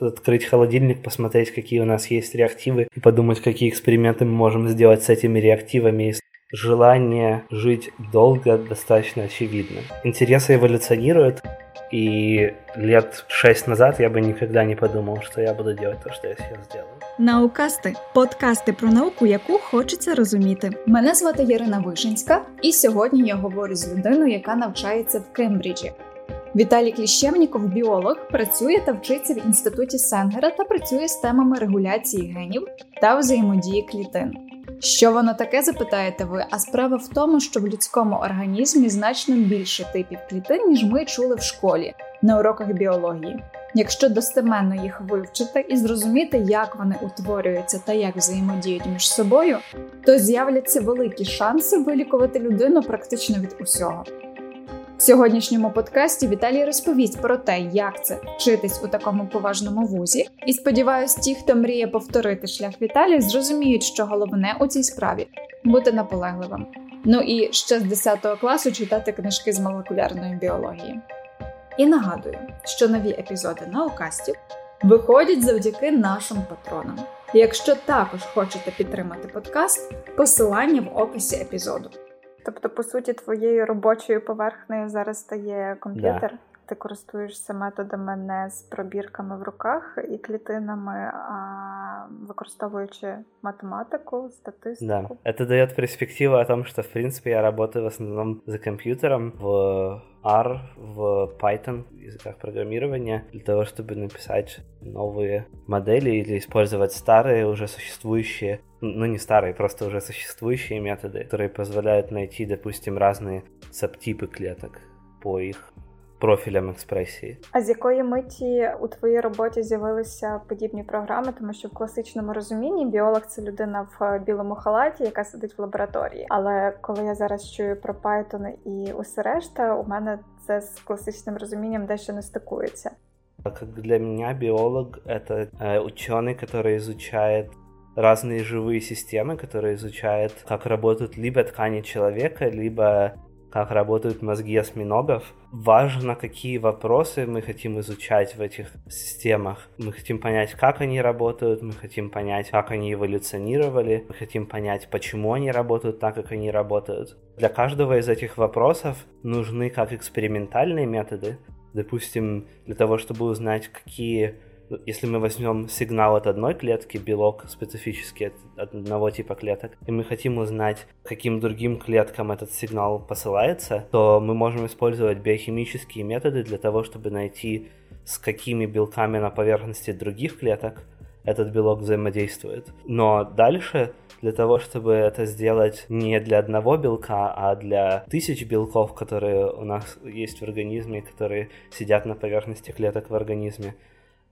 открыть холодильник, посмотреть, какие у нас есть реактивы, и подумать, какие эксперименты мы можем сделать с этими реактивами. Желание жить долго достаточно очевидно. Интересы эволюционируют, и лет шесть назад я бы никогда не подумал, что я буду делать то, что я сейчас сделаю. Наукасти подкасти про науку, яку хочеться розуміти. Мене звати Ярина Вишинська, і сьогодні я говорю з людиною, яка навчається в Кембриджі. Віталій Кліщевніков, біолог, працює та вчиться в інституті Сенгера та працює з темами регуляції генів та взаємодії клітин. Що воно таке, запитаєте ви? А справа в тому, що в людському організмі значно більше типів клітин, ніж ми чули в школі на уроках біології. Якщо достеменно їх вивчити і зрозуміти, як вони утворюються та як взаємодіють між собою, то з'являться великі шанси вилікувати людину практично від усього. В сьогоднішньому подкасті Віталій розповість про те, як це вчитись у такому поважному вузі, і сподіваюсь, ті, хто мріє повторити шлях Віталія, зрозуміють, що головне у цій справі бути наполегливим. Ну і ще з 10 класу читати книжки з молекулярної біології. І нагадую, що нові епізоди наукастів виходять завдяки нашим патронам. Якщо також хочете підтримати подкаст, посилання в описі епізоду. Тобто, по суті, твоєю робочою поверхнею зараз стає комп'ютер. Да. Ти користуєшся методами не з пробірками в руках і клітинами, а використовуючи математику, статистику. Да. Это дает перспективу о том, что, в принципе, я работаю в основном за компьютером в R, в Python языках программирования для того, чтобы написать новые модели или использовать старые уже существующие ну не старые, просто уже существующие методы, которые позволяют найти, допустим, разные сабтипы клеток по их профілям експресії. А з якої миті у твоїй роботі з'явилися подібні програми? Тому що в класичному розумінні біолог це людина в білому халаті, яка сидить в лабораторії. Але коли я зараз чую про Python і усе решта, у мене це з класичним розумінням дещо не стикується. Как для меня биолог — это э, ученый, который изучает разные живые системы, которые изучают, как работают либо ткани человека, либо как работают мозги осьминогов. Важно, какие вопросы мы хотим изучать в этих системах. Мы хотим понять, как они работают, мы хотим понять, как они эволюционировали, мы хотим понять, почему они работают так, как они работают. Для каждого из этих вопросов нужны как экспериментальные методы, допустим, для того, чтобы узнать, какие если мы возьмем сигнал от одной клетки, белок специфический от одного типа клеток, и мы хотим узнать, каким другим клеткам этот сигнал посылается, то мы можем использовать биохимические методы для того, чтобы найти, с какими белками на поверхности других клеток этот белок взаимодействует. Но дальше для того, чтобы это сделать не для одного белка, а для тысяч белков, которые у нас есть в организме, которые сидят на поверхности клеток в организме,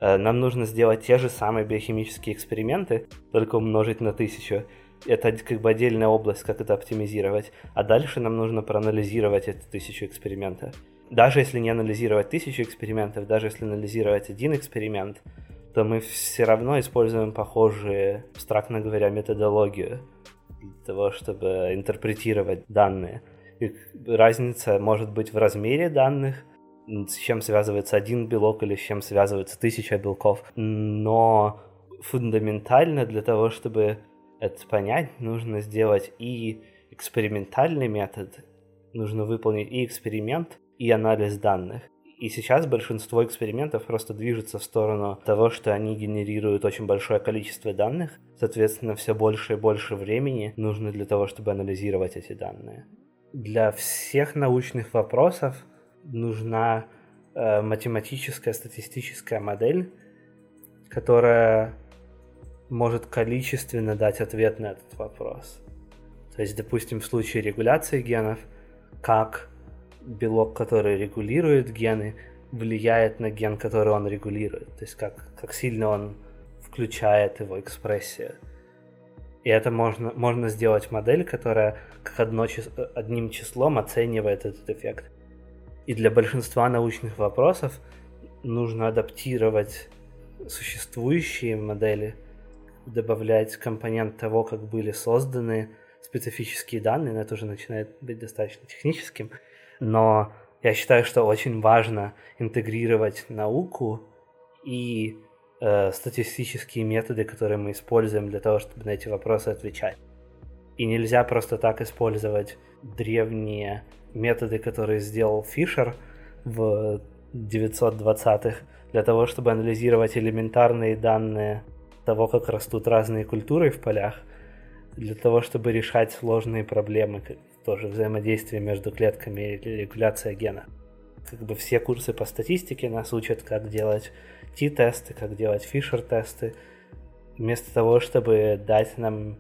нам нужно сделать те же самые биохимические эксперименты, только умножить на тысячу. Это как бы отдельная область, как это оптимизировать. А дальше нам нужно проанализировать эти тысячу экспериментов. Даже если не анализировать тысячу экспериментов, даже если анализировать один эксперимент, то мы все равно используем похожие, абстрактно говоря, методологию для того, чтобы интерпретировать данные. И разница может быть в размере данных – с чем связывается один белок или с чем связывается тысяча белков. Но фундаментально для того, чтобы это понять, нужно сделать и экспериментальный метод, нужно выполнить и эксперимент, и анализ данных. И сейчас большинство экспериментов просто движется в сторону того, что они генерируют очень большое количество данных. Соответственно, все больше и больше времени нужно для того, чтобы анализировать эти данные. Для всех научных вопросов нужна э, математическая статистическая модель, которая может количественно дать ответ на этот вопрос. То есть, допустим, в случае регуляции генов, как белок, который регулирует гены, влияет на ген, который он регулирует. То есть, как, как сильно он включает его экспрессию. И это можно, можно сделать модель, которая как одно, одним числом оценивает этот эффект. И для большинства научных вопросов нужно адаптировать существующие модели, добавлять компонент того, как были созданы специфические данные, но это уже начинает быть достаточно техническим. Но я считаю, что очень важно интегрировать науку и э, статистические методы, которые мы используем для того, чтобы на эти вопросы отвечать. И нельзя просто так использовать древние методы, которые сделал Фишер в 920-х, для того, чтобы анализировать элементарные данные того, как растут разные культуры в полях, для того, чтобы решать сложные проблемы, как тоже взаимодействие между клетками и регуляция гена. Как бы все курсы по статистике нас учат, как делать T-тесты, как делать Фишер-тесты, вместо того, чтобы дать нам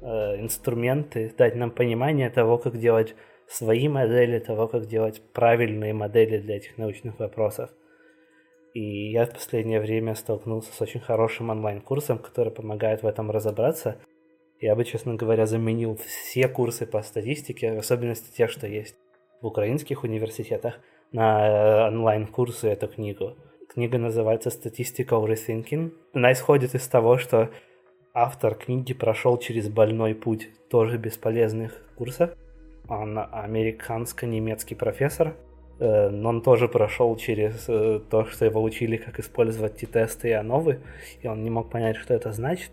э, инструменты, дать нам понимание того, как делать свои модели, того, как делать правильные модели для этих научных вопросов. И я в последнее время столкнулся с очень хорошим онлайн-курсом, который помогает в этом разобраться. Я бы, честно говоря, заменил все курсы по статистике, в особенности те, что есть в украинских университетах, на э, онлайн-курсы эту книгу. Книга называется «Statistical Rethinking». Она исходит из того, что автор книги прошел через больной путь тоже бесполезных курсов. Он американско-немецкий профессор, Э, но он тоже прошел через э, то, что его учили, как использовать T-тесты и ановы, и он не мог понять, что это значит.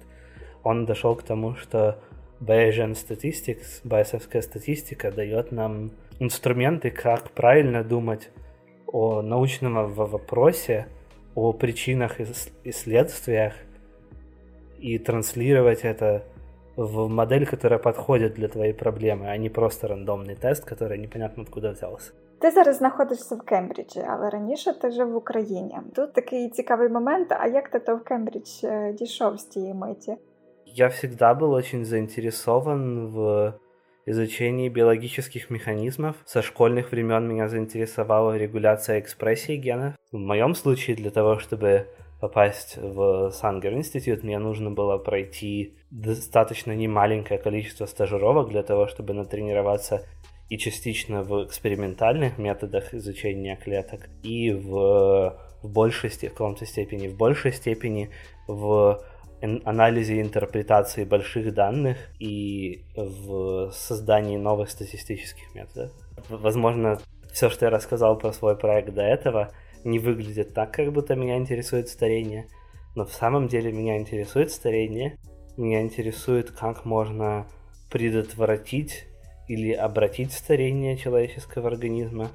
Он дошел к тому, что Bayesian Statistics, байесовская статистика, дает нам инструменты, как правильно думать о научном вопросе, о причинах и следствиях, и транслировать это в модель, которая подходит для твоей проблемы, а не просто рандомный тест, который непонятно откуда взялся. Ти зараз знаходишся в Кембриджі, але раніше ти жив в Україні. Тут такий цікавий момент. А як ти то в Кембридж дійшов з тієї миті? Я всегда был очень заинтересован в изучении биологических механизмов. Со школьных времен меня заинтересовала регуляция экспрессии генов. В моем случае для того, чтобы попасть в Сангер институт, мне нужно было пройти достаточно немаленькое количество стажировок для того, чтобы натренироваться и частично в экспериментальных методах изучения клеток, и в, в большей в каком-то степени, в большей степени в анализе и интерпретации больших данных и в создании новых статистических методов. Возможно, все, что я рассказал про свой проект до этого, не выглядит так, как будто меня интересует старение, но в самом деле меня интересует старение, меня интересует, как можно предотвратить или обратить старение человеческого организма.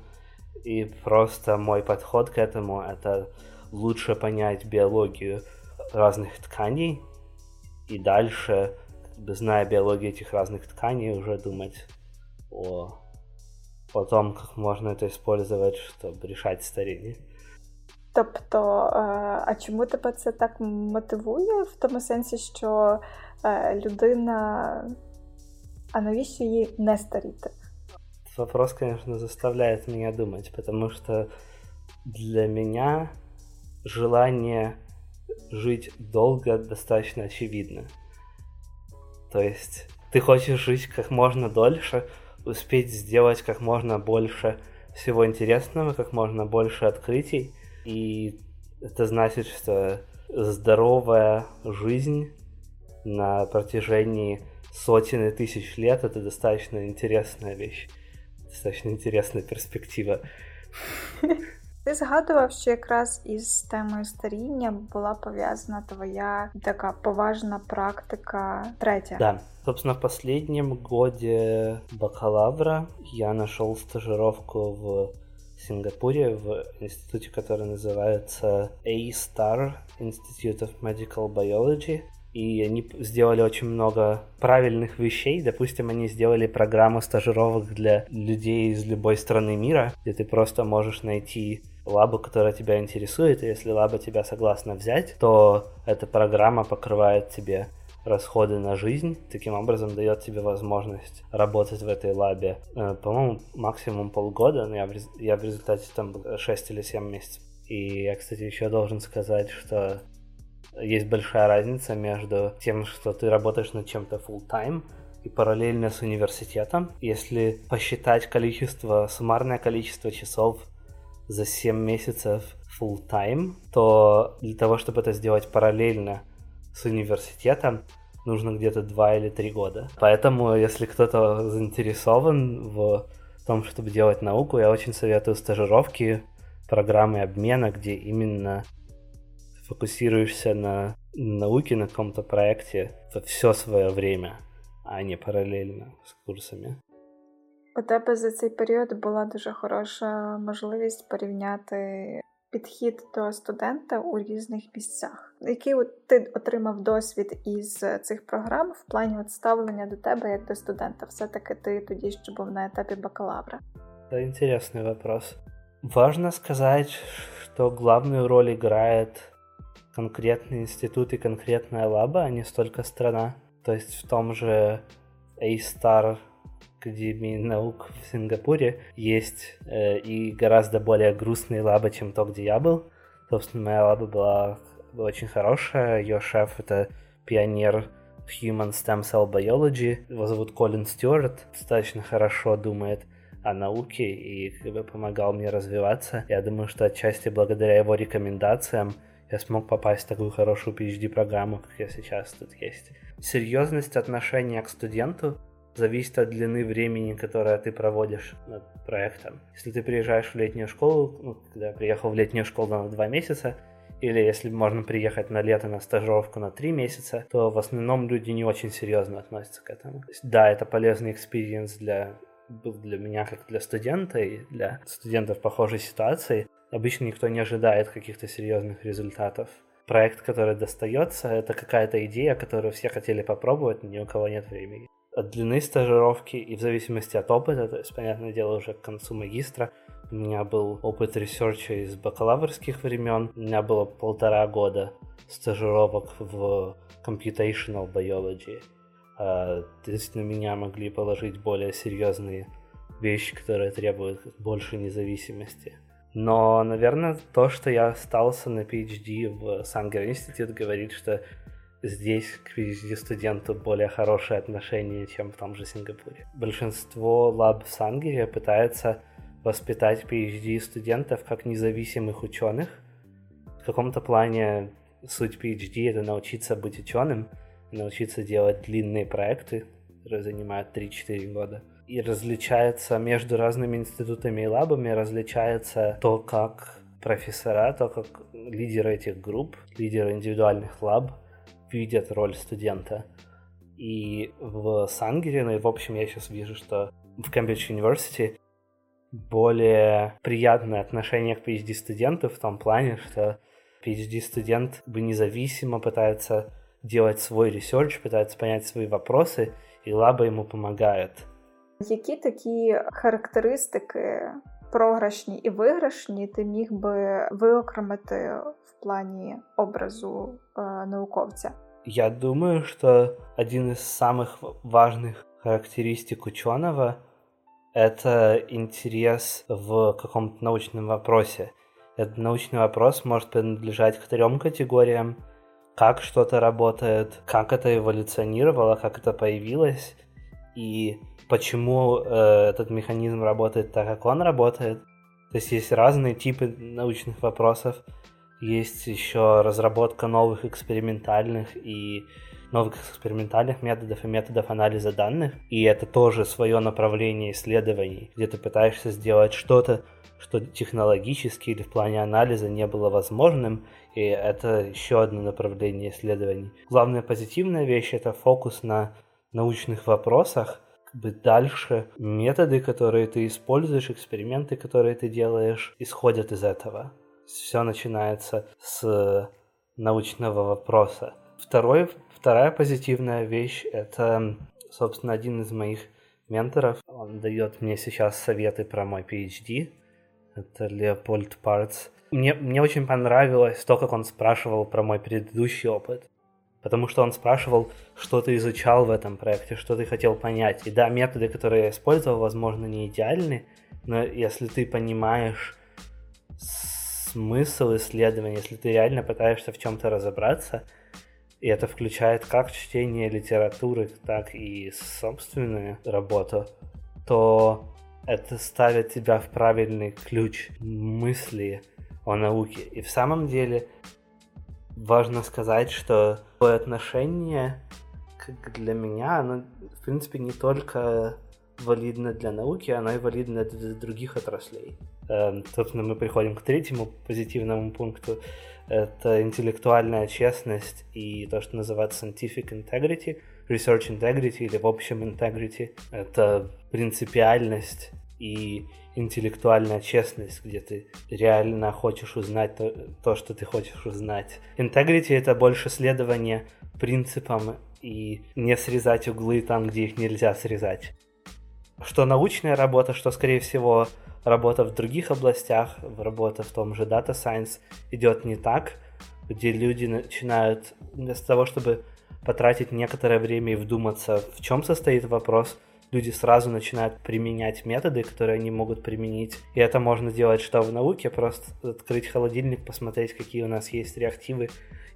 И просто мой подход к этому это лучше понять биологию разных тканей и дальше, зная биологию этих разных тканей, уже думать о, о том, как можно это использовать, чтобы решать старение. Тобто, а чому тебе це так мотивує в тому сенсі, що людина А навіщо їй не старіти? Вопрос, конечно, заставляет меня думать, потому что для меня желание жить долго достаточно очевидно. То есть ты хочешь жить как можно дольше, успеть сделать как можно больше всего интересного, как можно больше открытий. и это значит, что здоровая жизнь на протяжении сотен и тысяч лет это достаточно интересная вещь, достаточно интересная перспектива. Ти згадував, що якраз із темою старіння була пов'язана твоя така поважна практика третя. Да. Собственно, в последнем годе бакалавра я нашел стажировку в Сингапуре в институте, который называется A-STAR Institute of Medical Biology и они сделали очень много правильных вещей. Допустим, они сделали программу стажировок для людей из любой страны мира, где ты просто можешь найти лабу, которая тебя интересует, и если лаба тебя согласна взять, то эта программа покрывает тебе расходы на жизнь, таким образом дает тебе возможность работать в этой лабе, э, по-моему, максимум полгода, но я в, я в результате там 6 или 7 месяцев. И я, кстати, еще должен сказать, что есть большая разница между тем, что ты работаешь над чем-то full time и параллельно с университетом. Если посчитать количество, суммарное количество часов за 7 месяцев full time, то для того, чтобы это сделать параллельно с университетом, нужно где-то 2 или 3 года. Поэтому, если кто-то заинтересован в том, чтобы делать науку, я очень советую стажировки, программы обмена, где именно сфокусируешься на науке, на каком-то проекте все свое время, а не параллельно з курсами. У тебе за цей період була дуже хороша можливість порівняти підхід до студента у різних місцях. Який от ти отримав досвід із цих програм в плані от ставлення до тебе як до студента? Все-таки ти тоді ще був на етапі бакалавра? Это интересный вопрос. Важно сказать, что главную роль играет конкретный институт и конкретная лаба, а не столько страна. То есть в том же A-Star Академии наук в Сингапуре есть э, и гораздо более грустные лабы, чем то, где я был. Собственно, моя лаба была очень хорошая. Ее шеф — это пионер Human Stem Cell Biology. Его зовут Колин Стюарт. Достаточно хорошо думает о науке и как бы помогал мне развиваться. Я думаю, что отчасти благодаря его рекомендациям я смог попасть в такую хорошую PhD-программу, как я сейчас тут есть. Серьезность отношения к студенту зависит от длины времени, которое ты проводишь над проектом. Если ты приезжаешь в летнюю школу, ну, когда я приехал в летнюю школу на два месяца, или если можно приехать на лето на стажировку на три месяца, то в основном люди не очень серьезно относятся к этому. Да, это полезный experience для для меня как для студента и для студентов похожей ситуации. Обычно никто не ожидает каких-то серьезных результатов. Проект, который достается, это какая-то идея, которую все хотели попробовать, но ни у кого нет времени. От длины стажировки и в зависимости от опыта, то есть, понятное дело, уже к концу магистра, у меня был опыт research а из бакалаврских времен, у меня было полтора года стажировок в computational biology. То есть на меня могли положить более серьезные вещи, которые требуют больше независимости. Но, наверное, то, что я остался на PhD в Sanger Institute, говорит, что здесь к PhD-студенту более хорошее отношение, чем в том же Сингапуре. Большинство лаб в Сангере пытается воспитать PhD-студентов как независимых ученых. В каком-то плане суть PhD — это научиться быть ученым — научиться делать длинные проекты, которые занимают 3-4 года. И различается между разными институтами и лабами, различается то, как профессора, то, как лидеры этих групп, лидеры индивидуальных лаб видят роль студента. И в Сангере, ну и в общем я сейчас вижу, что в Cambridge University более приятное отношение к PhD-студенту в том плане, что PhD-студент бы независимо пытается делать свой research, пытается понять свои вопросы, и лаба ему помогает. Які такі характеристики програшні і виграшні ти міг би виокремити в плані образу э, науковця? Я думаю, что один из самых важных характеристик ученого — это интерес в каком-то научном вопросе. Этот научный вопрос может принадлежать к трем категориям — как что-то работает, как это эволюционировало, как это появилось и почему э, этот механизм работает так, как он работает. То есть есть разные типы научных вопросов, есть еще разработка новых экспериментальных и новых экспериментальных методов и методов анализа данных. И это тоже свое направление исследований, где ты пытаешься сделать что-то, что технологически или в плане анализа не было возможным, и это еще одно направление исследований. Главная позитивная вещь — это фокус на научных вопросах, как бы дальше методы, которые ты используешь, эксперименты, которые ты делаешь, исходят из этого. Все начинается с научного вопроса. Второй, вторая позитивная вещь — это, собственно, один из моих менторов. Он дает мне сейчас советы про мой PhD. Это Леопольд Парц. Мне, мне очень понравилось то, как он спрашивал про мой предыдущий опыт. Потому что он спрашивал, что ты изучал в этом проекте, что ты хотел понять. И да, методы, которые я использовал, возможно, не идеальны, но если ты понимаешь смысл исследования, если ты реально пытаешься в чем-то разобраться, и это включает как чтение литературы, так и собственную работу, то это ставит тебя в правильный ключ мысли о науке. И в самом деле важно сказать, что такое отношение как для меня, оно, в принципе, не только валидно для науки, оно и валидно для других отраслей. Эм, собственно, мы приходим к третьему позитивному пункту. это интеллектуальная честность и то, что называется scientific integrity, research integrity или в общем integrity. Это принципиальность и интеллектуальная честность, где ты реально хочешь узнать то, то что ты хочешь узнать. Integrity — это больше следование принципам и не срезать углы там, где их нельзя срезать. Что научная работа, что, скорее всего, работа в других областях, работа в том же Data Science идет не так, где люди начинают вместо того, чтобы потратить некоторое время и вдуматься, в чем состоит вопрос, люди сразу начинают применять методы, которые они могут применить. И это можно делать что в науке, просто открыть холодильник, посмотреть, какие у нас есть реактивы,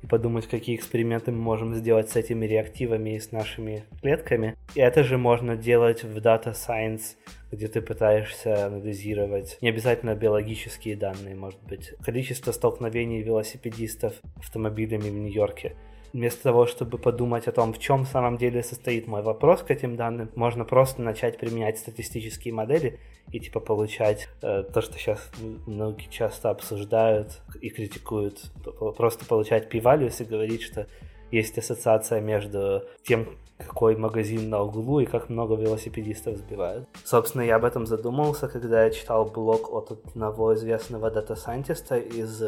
и подумать, какие эксперименты мы можем сделать с этими реактивами и с нашими клетками. И это же можно делать в Data Science, где ты пытаешься анализировать не обязательно биологические данные, может быть, количество столкновений велосипедистов автомобилями в Нью-Йорке вместо того, чтобы подумать о том, в чем в самом деле состоит мой вопрос к этим данным, можно просто начать применять статистические модели и типа получать э, то, что сейчас многие часто обсуждают и критикуют, просто получать p-values и говорить, что есть ассоциация между тем, какой магазин на углу и как много велосипедистов сбивают. Собственно, я об этом задумался, когда я читал блог от одного известного data scientist а из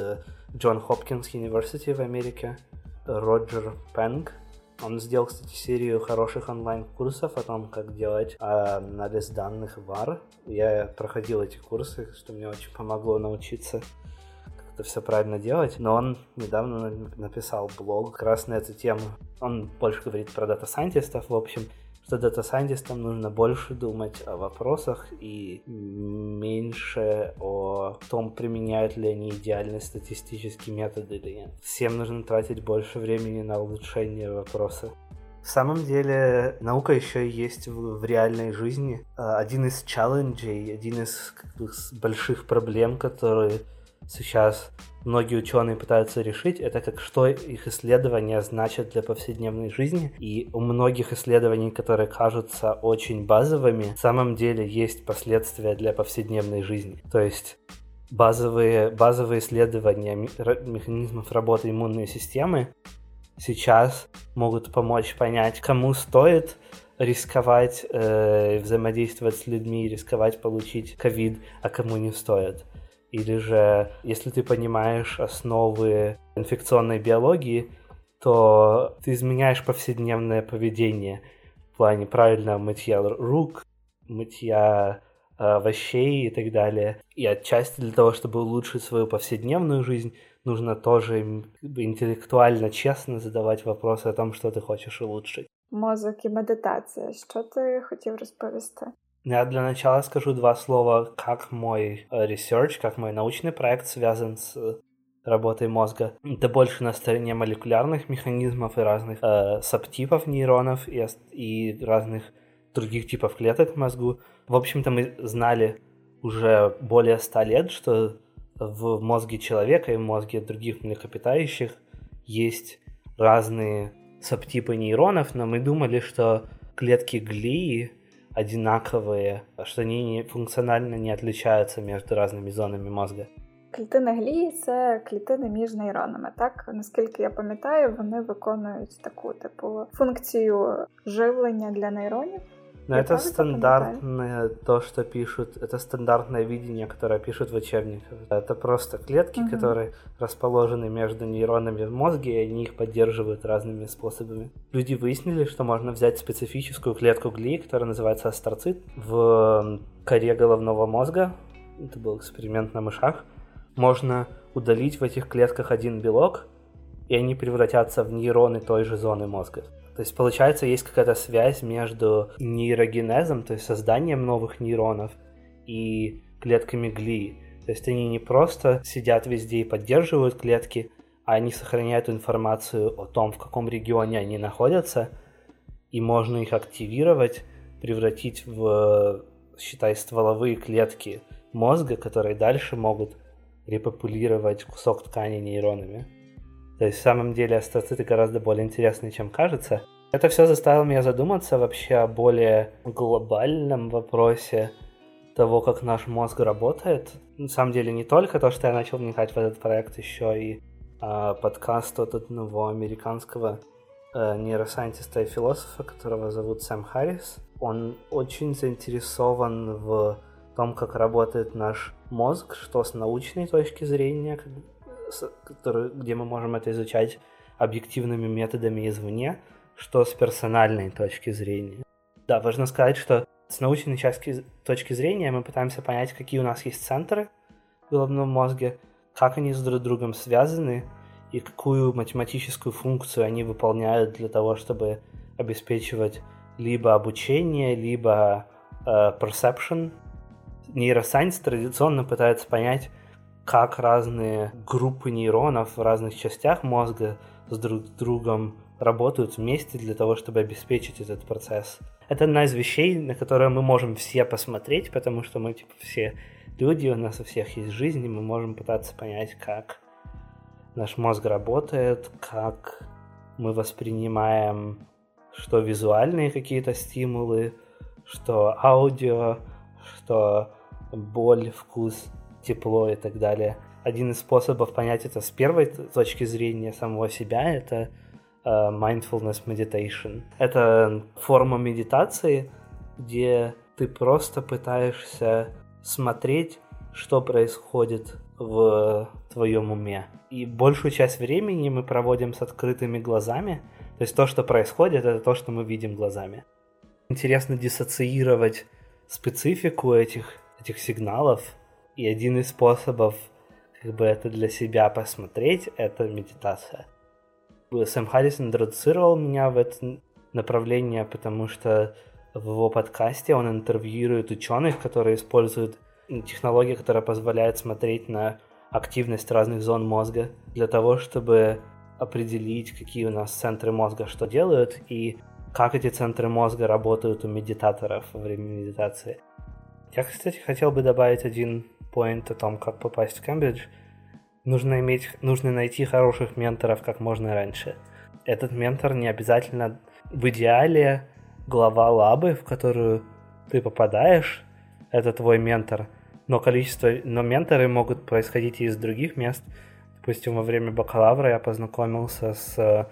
Johns Hopkins University в Америке, Роджер Пенг. Он сделал, кстати, серию хороших онлайн-курсов о том, как делать анализ данных в R. Я проходил эти курсы, что мне очень помогло научиться как это все правильно делать. Но он недавно написал блог как раз на эту тему. Он больше говорит про data scientist ов, в общем, что data scientist ам нужно больше думать о вопросах и меньше о том, применяют ли они идеальные статистические методы или нет. Всем нужно тратить больше времени на улучшение вопроса. В самом деле, наука еще есть в, в реальной жизни. А, один из челленджей, один из больших проблем, которые сейчас многие ученые пытаются решить, это как что их исследования значат для повседневной жизни. И у многих исследований, которые кажутся очень базовыми, в самом деле есть последствия для повседневной жизни. То есть базовые, базовые исследования механизмов работы иммунной системы сейчас могут помочь понять, кому стоит рисковать э, взаимодействовать с людьми, рисковать получить ковид, а кому не стоит. Или же, если ты понимаешь основы инфекционной биологии, то ты изменяешь повседневное поведение в плане правильного мытья рук, мытья э, овощей и так далее. И отчасти для того, чтобы улучшить свою повседневную жизнь, нужно тоже интеллектуально честно задавать вопросы о том, что ты хочешь улучшить. Мозок і медитація. Що ти хотів розповісти? Я для начала скажу два слова, как мой э, research, как мой научный проект связан с э, работой мозга. Это больше на стороне молекулярных механизмов и разных э, субтипов нейронов и, и разных других типов клеток в мозгу. В общем-то, мы знали уже более ста лет, что в мозге человека и в мозге других млекопитающих есть разные субтипы нейронов, но мы думали, что клетки глии одинаковые, что они не, функционально не отличаются между разными зонами мозга. Клітини глії це клітини між нейронами. Так наскільки я пам'ятаю, вони виконують таку типу функцію живлення для нейронів. Но это стандартное то, что пишут, это стандартное видение, которое пишут в учебниках. Это просто клетки, угу. которые расположены между нейронами в мозге, и они их поддерживают разными способами. Люди выяснили, что можно взять специфическую клетку глии, которая называется астроцит, в коре головного мозга. Это был эксперимент на мышах. Можно удалить в этих клетках один белок, и они превратятся в нейроны той же зоны мозга. То есть, получается, есть какая-то связь между нейрогенезом, то есть созданием новых нейронов, и клетками глии. То есть они не просто сидят везде и поддерживают клетки, а они сохраняют информацию о том, в каком регионе они находятся, и можно их активировать, превратить в, считай, стволовые клетки мозга, которые дальше могут репопулировать кусок ткани нейронами. То есть, в самом деле, астроциты гораздо более интересные, чем кажется. Это все заставило меня задуматься вообще о более глобальном вопросе того, как наш мозг работает. На самом деле, не только то, что я начал вникать в этот проект, еще и а, подкаст от одного американского э, нейросайентиста и философа, которого зовут Сэм Харрис. Он очень заинтересован в том, как работает наш мозг, что с научной точки зрения, который, где мы можем это изучать объективными методами извне, что с персональной точки зрения. Да, важно сказать, что с научной точки зрения мы пытаемся понять, какие у нас есть центры в головном мозге, как они с друг другом связаны и какую математическую функцию они выполняют для того, чтобы обеспечивать либо обучение, либо э, perception. Нейросайенс традиционно пытается понять, как разные группы нейронов в разных частях мозга с друг другом работают вместе для того, чтобы обеспечить этот процесс. Это одна из вещей, на которые мы можем все посмотреть, потому что мы типа все люди, у нас у всех есть жизнь, и мы можем пытаться понять, как наш мозг работает, как мы воспринимаем, что визуальные какие-то стимулы, что аудио, что боль, вкус, тепло и так далее. Один из способов понять это с первой точки зрения самого себя – это uh, mindfulness meditation. Это форма медитации, где ты просто пытаешься смотреть, что происходит в твоем уме. И большую часть времени мы проводим с открытыми глазами. То есть то, что происходит, это то, что мы видим глазами. Интересно диссоциировать специфику этих, этих сигналов и один из способов как бы это для себя посмотреть, это медитация. Сэм Харрис интродуцировал меня в это направление, потому что в его подкасте он интервьюирует ученых, которые используют технологию, которая позволяет смотреть на активность разных зон мозга для того, чтобы определить, какие у нас центры мозга что делают и как эти центры мозга работают у медитаторов во время медитации. Я, кстати, хотел бы добавить один поинт о том, как попасть в Кембридж, нужно, иметь, нужно найти хороших менторов как можно раньше. Этот ментор не обязательно в идеале глава лабы, в которую ты попадаешь, это твой ментор, но количество, но менторы могут происходить и из других мест. Допустим, во время бакалавра я познакомился с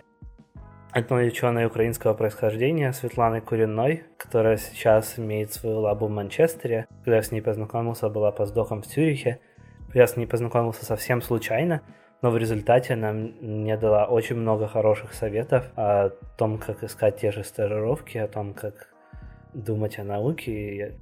одной ученой украинского происхождения Светланой Куриной, которая сейчас имеет свою лабу в Манчестере. Когда я с ней познакомился, была постдоком в Цюрихе. Я с ней познакомился совсем случайно, но в результате она мне дала очень много хороших советов о том, как искать те же стажировки, о том, как думать о науке.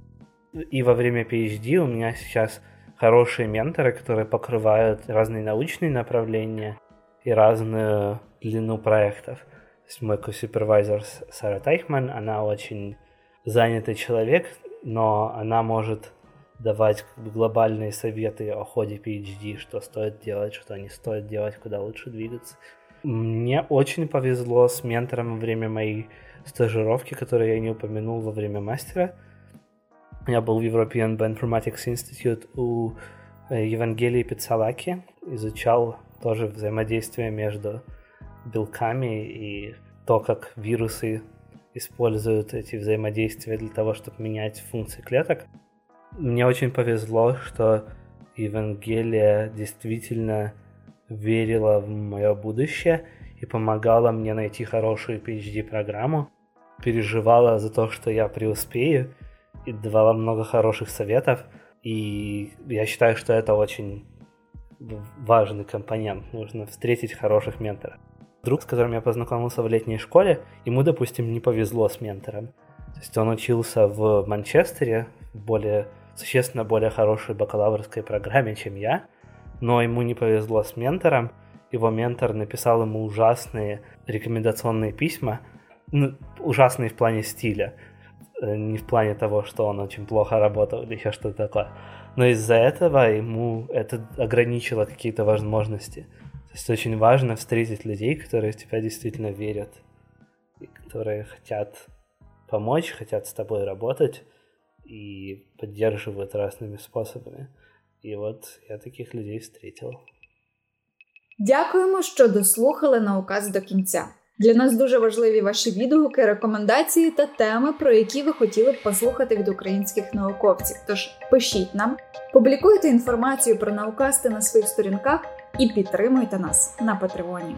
И во время PhD у меня сейчас хорошие менторы, которые покрывают разные научные направления и разную длину проектов – мой супервайзер Сара Тайхман, она очень занятый человек, но она может давать глобальные советы о ходе PhD, что стоит делать, что не стоит делать, куда лучше двигаться. Мне очень повезло с ментором во время моей стажировки, которую я не упомянул во время мастера. Я был в European Bioinformatics Institute у э, Евангелии Пиццалаки, изучал тоже взаимодействие между белками и то, как вирусы используют эти взаимодействия для того, чтобы менять функции клеток. Мне очень повезло, что Евангелие действительно верила в мое будущее и помогала мне найти хорошую PhD-программу, переживала за то, что я преуспею, и давала много хороших советов. И я считаю, что это очень важный компонент. Нужно встретить хороших менторов друг, с которым я познакомился в летней школе, ему, допустим, не повезло с ментором. То есть он учился в Манчестере, в более, существенно более хорошей бакалаврской программе, чем я, но ему не повезло с ментором. Его ментор написал ему ужасные рекомендационные письма, ну, ужасные в плане стиля, э, не в плане того, что он очень плохо работал или еще что-то такое. Но из-за этого ему это ограничило какие-то возможности. То есть очень важно встретить людей, которые в тебя действительно верят, и которые хотят помочь, хотят с тобой работать и поддерживают разными способами. І от я таких людей встретил. Дякуємо, що дослухали науказ до кінця. Для нас дуже важливі ваші відгуки, рекомендації та теми, про які ви хотіли б послухати від українських науковців. Тож пишіть нам, публікуйте інформацію про наукасти на своїх сторінках і підтримуйте нас на Патреоні.